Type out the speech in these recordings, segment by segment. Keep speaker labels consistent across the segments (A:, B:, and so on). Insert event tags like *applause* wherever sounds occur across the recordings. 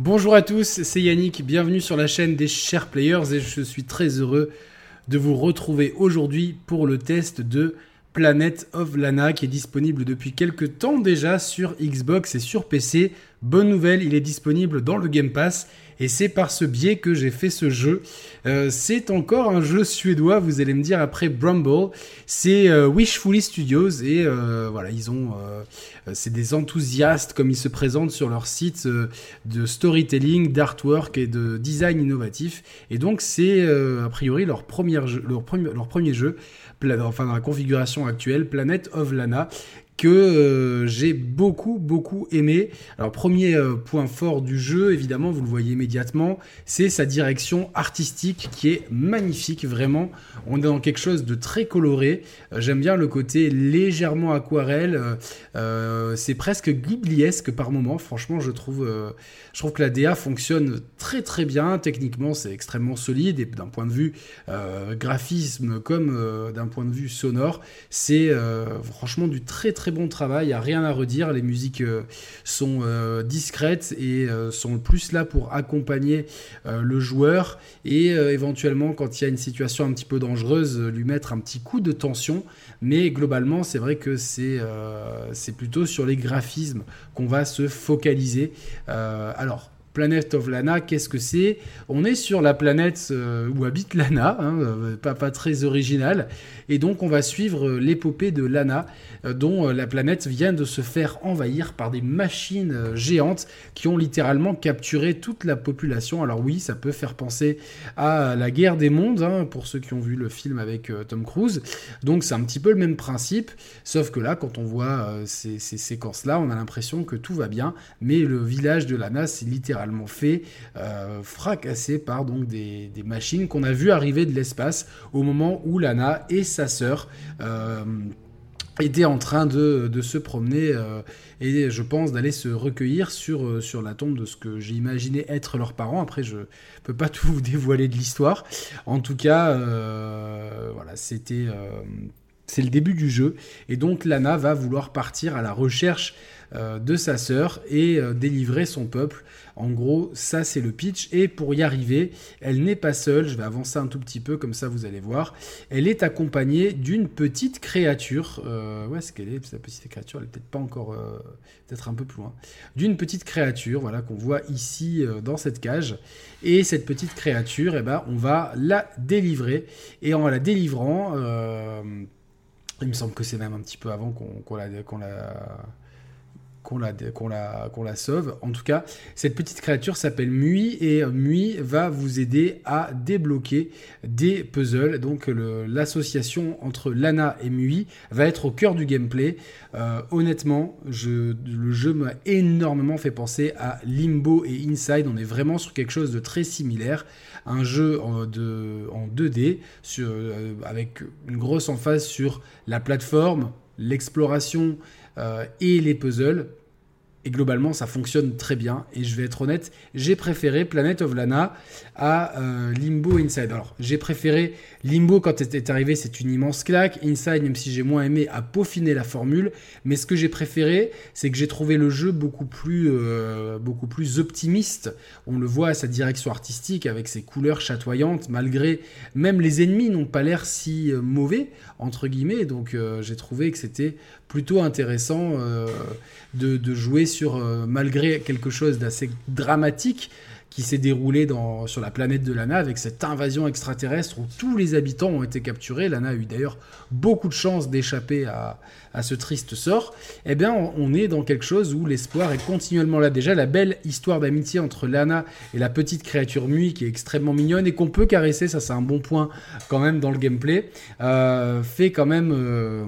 A: Bonjour à tous, c'est Yannick, bienvenue sur la chaîne des chers players et je suis très heureux de vous retrouver aujourd'hui pour le test de Planet of Lana qui est disponible depuis quelques temps déjà sur Xbox et sur PC. Bonne nouvelle, il est disponible dans le Game Pass et c'est par ce biais que j'ai fait ce jeu. Euh, c'est encore un jeu suédois, vous allez me dire après Brumble. C'est euh, Wishfully Studios et euh, voilà, ils ont, c'est des enthousiastes comme ils se présentent sur leur site de storytelling, d'artwork et de design innovatif. Et donc c'est a priori leur, première leur, premier, leur premier jeu enfin dans la configuration actuelle, Planet of Lana, que euh, j'ai beaucoup beaucoup aimé. Alors premier euh, point fort du jeu, évidemment, vous le voyez immédiatement, c'est sa direction artistique qui est magnifique, vraiment. On est dans quelque chose de très coloré. Euh, j'aime bien le côté légèrement aquarelle. c'est presque ghibliesque par moment. Franchement, je trouve, je trouve que la DA fonctionne très très bien. Techniquement, c'est extrêmement solide et d'un point de vue graphisme comme d'un point de vue sonore, c'est franchement du très très bon travail, il n'y a rien à redire. Les musiques euh, sont euh, discrètes et euh, sont plus là pour accompagner le joueur et éventuellement, quand il y a une situation un petit peu dangereuse, lui mettre un petit coup de tension. Mais globalement, c'est vrai que c'est c'est plutôt sur les graphismes qu'on va se focaliser. alors, Planet of Lana, qu'est-ce que c'est? On est sur la planète euh, où habite Lana, hein, euh, pas, pas, très original, et donc on va suivre euh, l'épopée de Lana, dont la planète vient de se faire envahir par des machines géantes qui ont littéralement capturé toute la population. Alors oui, ça peut faire penser à la guerre des mondes, hein, pour ceux qui ont vu le film avec Tom Cruise. Donc c'est un petit peu le même principe, sauf que là, quand on voit ces, ces séquences-là, on a l'impression que tout va bien, mais le village de Lana, c'est littéralement fait euh, fracassé par donc des, machines qu'on a vu arriver de l'espace au moment où Lana et sa sœur euh, étaient en train de, se promener euh, et je pense d'aller se recueillir sur, sur la tombe de ce que j'ai imaginé être leurs parents. Après, je peux pas *laughs* tout vous dévoiler de l'histoire. En tout cas, voilà, c'était c'est le début du jeu et donc Lana va vouloir partir à la recherche euh, de sa sœur et euh, délivrer son peuple. En gros, ça c'est le pitch. Et pour y arriver, elle n'est pas seule. Je vais avancer un tout petit peu, comme ça vous allez voir. Elle est accompagnée d'une petite créature. Euh, où est-ce qu'elle est Cette petite créature, elle est peut-être pas encore, peut-être un peu plus loin. D'une petite créature, voilà, qu'on voit ici dans cette cage. Et cette petite créature, eh ben, on va la délivrer. Et en la délivrant, il me semble que c'est même un petit peu avant qu'on la, qu'on la, sauve. En tout cas, cette petite créature s'appelle Mui et euh, Mui va vous aider à débloquer des puzzles. Donc l'association entre Lana et Mui va être au cœur du gameplay. Euh, honnêtement, je, le jeu m'a énormément fait penser à Limbo et Inside. On est vraiment sur quelque chose de très similaire. Un jeu en, de, en 2D sur, euh, avec une grosse emphase sur la plateforme, l'exploration et les puzzles. Et globalement, ça fonctionne très bien. Et je vais être honnête, j'ai préféré Planet of Lana à euh, Limbo Inside. Alors, j'ai préféré Limbo quand est arrivé, c'est une immense claque. Inside, même si j'ai moins aimé, a peaufiné la formule. Mais ce que j'ai préféré, c'est que j'ai trouvé le jeu beaucoup plus, euh, beaucoup plus optimiste. On le voit à sa direction artistique avec ses couleurs chatoyantes, malgré même les ennemis n'ont pas l'air si euh, mauvais entre guillemets. Donc, j'ai trouvé que c'était plutôt intéressant de, de, jouer malgré quelque chose d'assez dramatique qui s'est déroulé sur la planète de Lana avec cette invasion extraterrestre où tous les habitants ont été capturés. Lana a eu d'ailleurs beaucoup de chance d'échapper à, ce triste sort. Eh bien, on est dans quelque chose où l'espoir est continuellement là. Déjà, la belle histoire d'amitié entre Lana et la petite créature Mui qui est extrêmement mignonne et qu'on peut caresser, ça c'est un bon point quand même dans le gameplay, euh, fait quand même... Euh,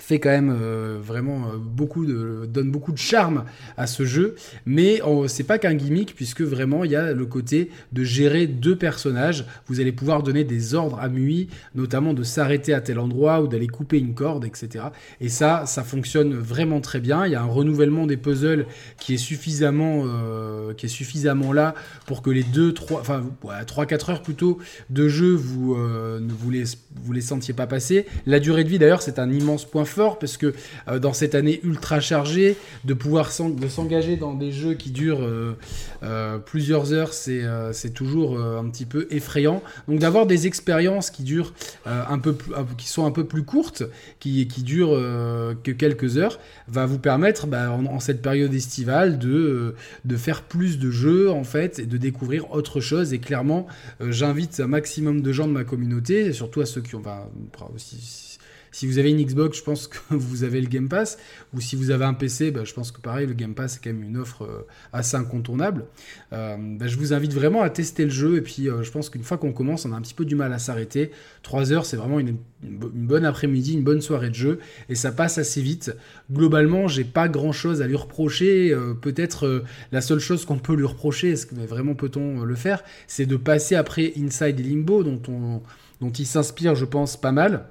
A: fait quand même euh, vraiment euh, beaucoup de donne beaucoup de charme à ce jeu. Mais c'est pas qu'un gimmick puisque vraiment il y a le côté de gérer deux personnages. Vous allez pouvoir donner des ordres à Mui notamment de s'arrêter à tel endroit ou d'aller couper une corde etc et ça ça fonctionne vraiment très bien. Il y a un renouvellement des puzzles qui est suffisamment euh, qui est suffisamment là pour que les deux trois enfin trois quatre heures plutôt de jeu vous ne vous les vous les sentiez pas passer. La durée de vie d'ailleurs c'est un immense point fort parce que euh, dans cette année ultra chargée, de pouvoir s'engager dans des jeux qui durent plusieurs heures, c'est toujours un petit peu effrayant. Donc d'avoir des expériences qui durent un peu qui sont un peu plus courtes, qui, qui durent que quelques heures, va vous permettre bah, en, cette période estivale de, de faire plus de jeux en fait et de découvrir autre chose. Et clairement, j'invite un maximum de gens de ma communauté, surtout à ceux qui ont, bah, aussi, si vous avez une Xbox, je pense que *laughs* vous avez le Game Pass. Ou si vous avez un PC, bah, je pense que pareil, le Game Pass est quand même une offre euh, assez incontournable. Euh, bah, je vous invite vraiment à tester le jeu. Et puis, euh, je pense qu'une fois qu'on commence, on a un petit peu du mal à s'arrêter. 3 heures, c'est vraiment une, bonne après-midi, une bonne soirée de jeu. Et ça passe assez vite. Globalement, j'ai pas grand-chose à lui reprocher. Peut-être la seule chose qu'on peut lui reprocher, est-ce que vraiment peut-on le faire, c'est de passer après Inside Limbo, dont, on, dont il s'inspire, je pense, pas mal.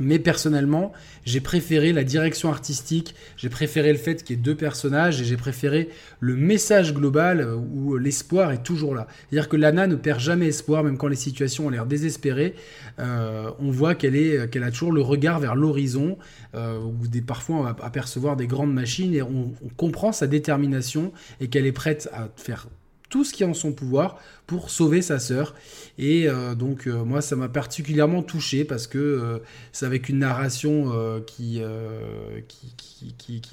A: Mais personnellement, j'ai préféré la direction artistique, j'ai préféré le fait qu'il y ait deux personnages et j'ai préféré le message global euh, où l'espoir est toujours là. C'est-à-dire que Lana ne perd jamais espoir, même quand les situations ont l'air désespérées. Euh, on voit qu'elle est, a toujours le regard vers l'horizon, euh, des, parfois on va apercevoir des grandes machines et on comprend sa détermination et qu'elle est prête à faire tout ce qui est en son pouvoir pour sauver sa sœur. Et euh, donc euh, moi ça m'a particulièrement touché parce que euh, c'est avec une narration qui,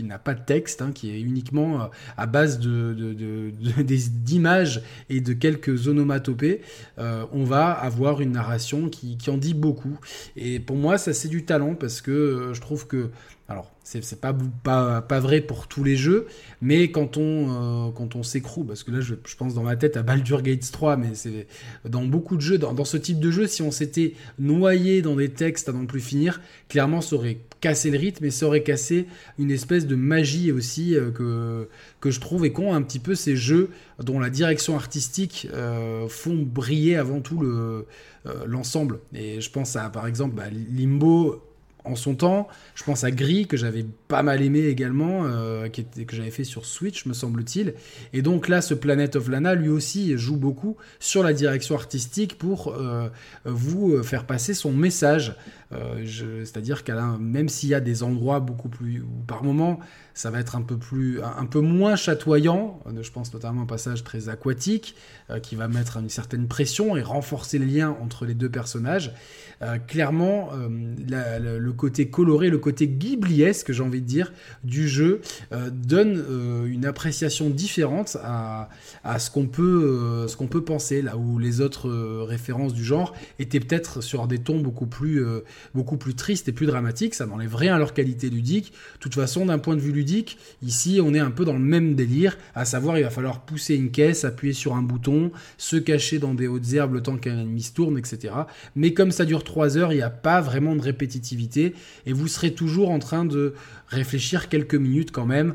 A: n'a pas de texte, hein, qui est uniquement à base d'images *laughs* et de quelques onomatopées. on va avoir une narration qui en dit beaucoup. Et pour moi ça c'est du talent parce que je trouve que alors, c'est pas, pas, vrai pour tous les jeux, mais quand on, euh, on s'écroule, parce que là je, pense dans ma tête à Baldur Gates 3, mais c'est dans beaucoup de jeux, dans, ce type de jeu, si on s'était noyé dans des textes à non plus finir, clairement ça aurait cassé le rythme et ça aurait cassé une espèce de magie aussi euh, que, que je trouve et qu'ont un petit peu ces jeux dont la direction artistique euh, font briller avant tout le l'ensemble. Et je pense à par exemple bah, Limbo en son temps. Je pense à Gris, que j'avais pas mal aimé également, euh, qui était, que j'avais fait sur Switch, me semble-t-il. Et donc là, ce Planet of Lana, lui aussi, joue beaucoup sur la direction artistique pour euh, vous faire passer son message. Euh, c'est-à-dire qu'à même s'il y a des endroits beaucoup plus, par moment, ça va être un peu plus, un peu moins chatoyant. Je pense notamment à un passage très aquatique qui va mettre une certaine pression et renforcer les liens entre les deux personnages. Euh, clairement, euh, le côté coloré, le côté ghibliesque, j'ai envie de dire, du jeu euh, donne une appréciation différente à, ce qu'on peut, ce qu'on peut penser, là où les autres références du genre étaient peut-être sur des tons beaucoup plus, beaucoup plus tristes et plus dramatiques. Ça n'enlève rien à leur qualité ludique. De toute façon, d'un point de vue ludique, ici, on est un peu dans le même délire, à savoir, il va falloir pousser une caisse, appuyer sur un bouton, se cacher dans des hautes herbes le temps qu'un ennemi se tourne, etc. Mais comme ça dure 3 heures, il n'y a pas vraiment de répétitivité et vous serez toujours en train de réfléchir quelques minutes quand même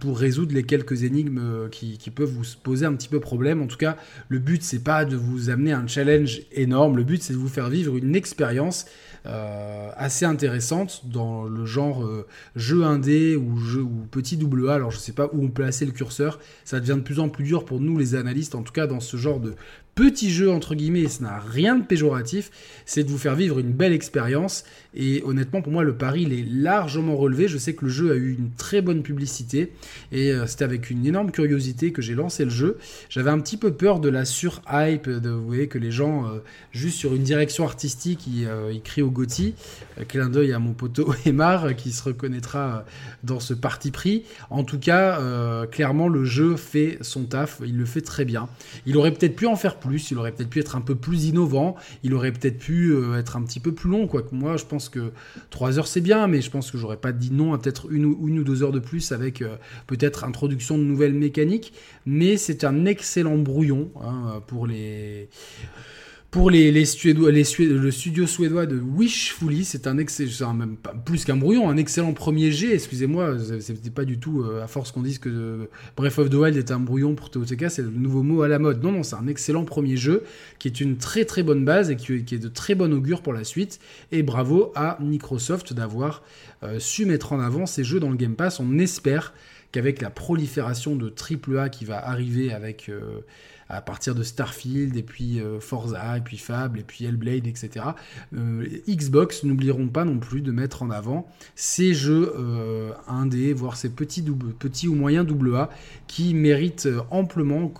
A: pour résoudre les quelques énigmes euh, qui, peuvent vous poser un petit peu problème. En tout cas, le but c'est pas de vous amener un challenge énorme, le but c'est de vous faire vivre une expérience euh, assez intéressante dans le genre euh, jeu indé ou jeu ou petit double A. Alors je sais pas où on placer le curseur. Ça devient de plus en plus dur pour nous les analystes, en tout cas dans ce genre de petit jeu entre guillemets, et ça n'a rien de péjoratif, c'est de vous faire vivre une belle expérience. Et honnêtement, pour moi, le pari il est largement relevé. Je sais que le jeu a eu une très bonne publicité et euh, c'était avec une énorme curiosité que j'ai lancé le jeu. J'avais un petit peu peur de la sur-hype, de vous voyez que les gens euh, juste sur une direction artistique ils, crient au Gotti. clin d'œil à mon poteau *laughs* Emar qui se reconnaîtra dans ce parti pris. En tout cas, clairement le jeu fait son taf, il le fait très bien. Il aurait peut-être pu en faire plus il aurait peut-être pu être un peu plus innovant, il aurait peut-être pu euh, être un petit peu plus long. Quoi. Moi, je pense que 3 heures c'est bien, mais je pense que j'aurais pas dit non à peut-être une, ou deux heures de plus avec euh, peut-être introduction de nouvelles mécaniques. Mais c'est un excellent brouillon hein, pour les pour les, les, Suédois, le studio suédois de Wishfully, c'est un excellent, plus qu'un brouillon, un excellent premier jet. Excusez-moi, c'était pas du tout euh, à force qu'on dise que euh, Breath of the Wild est un brouillon pour TOTK, c'est le nouveau mot à la mode. Non, non, c'est un excellent premier jeu qui est une très très bonne base et qui, est de très bon augure pour la suite. Et bravo à Microsoft d'avoir euh, su mettre en avant ces jeux dans le Game Pass. On espère qu'avec la prolifération de AAA qui va arriver avec à partir de Starfield, et puis euh, Forza, et puis Fable, et puis Hellblade, etc. Euh, Xbox n'oublieront pas non plus de mettre en avant ces jeux euh, indés, voire ces petits, ou moyens AA qui méritent amplement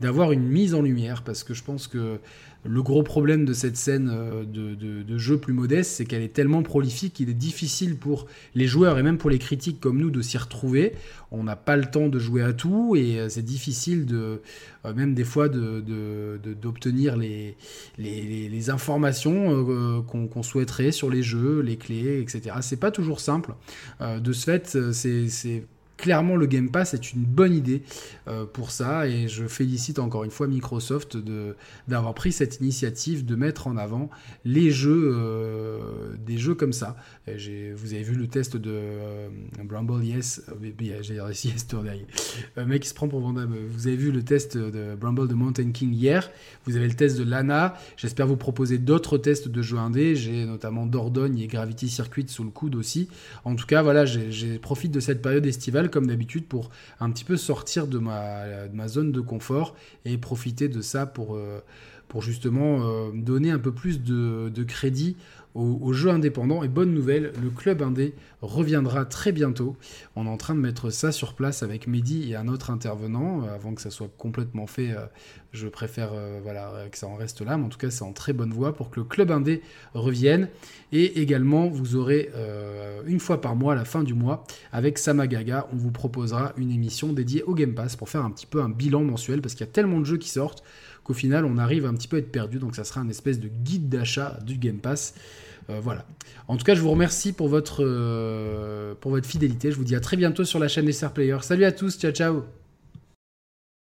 A: d'avoir une mise en lumière, parce que je pense que le gros problème de cette scène euh, de, jeu plus modeste, c'est qu'elle est tellement prolifique qu'il est difficile pour les joueurs et même pour les critiques comme nous de s'y retrouver. On n'a pas le temps de jouer à tout et euh, c'est difficile de, euh, même des fois d'obtenir les, les, informations qu'on souhaiterait sur les jeux, les clés, etc. C'est pas toujours simple. de ce fait, c'est clairement le Game Pass est une bonne idée euh, pour ça et je félicite encore une fois Microsoft d'avoir pris cette initiative de mettre en avant les jeux euh, des jeux comme ça. vous avez vu le test de euh, Bramble Yes, j'ai réussi à mec qui se prend pour Vandame. Vous avez vu le test de Bramble de Mountain King hier? Vous avez le test de Lana. J'espère vous proposer d'autres tests de jeux indés. J'ai notamment Dordogne et Gravity Circuit sous le coude aussi. En tout cas, voilà, j'ai profite de cette période estivale comme d'habitude pour un petit peu sortir de ma, ma, zone de confort et profiter de ça pour, euh, pour justement euh, donner un peu plus de, crédit aux, jeux indépendants. Et bonne nouvelle, le club indé reviendra très bientôt. On est en train de mettre ça sur place avec Mehdi et un autre intervenant. Euh, avant que ça soit complètement fait, euh, je préfère voilà, que ça en reste là. Mais en tout cas, c'est en très bonne voie pour que le club indé revienne. Et également, vous aurez une fois par mois, à la fin du mois, avec Samagaga, on vous proposera une émission dédiée au Game Pass pour faire un petit peu un bilan mensuel parce qu'il y a tellement de jeux qui sortent qu'au final on arrive un petit peu à être perdu. Donc ça sera un espèce de guide d'achat du Game Pass. Euh, voilà. En tout cas, je vous remercie pour votre, euh, pour votre fidélité. Je vous dis à très bientôt sur la chaîne des Players. Salut à tous, ciao ciao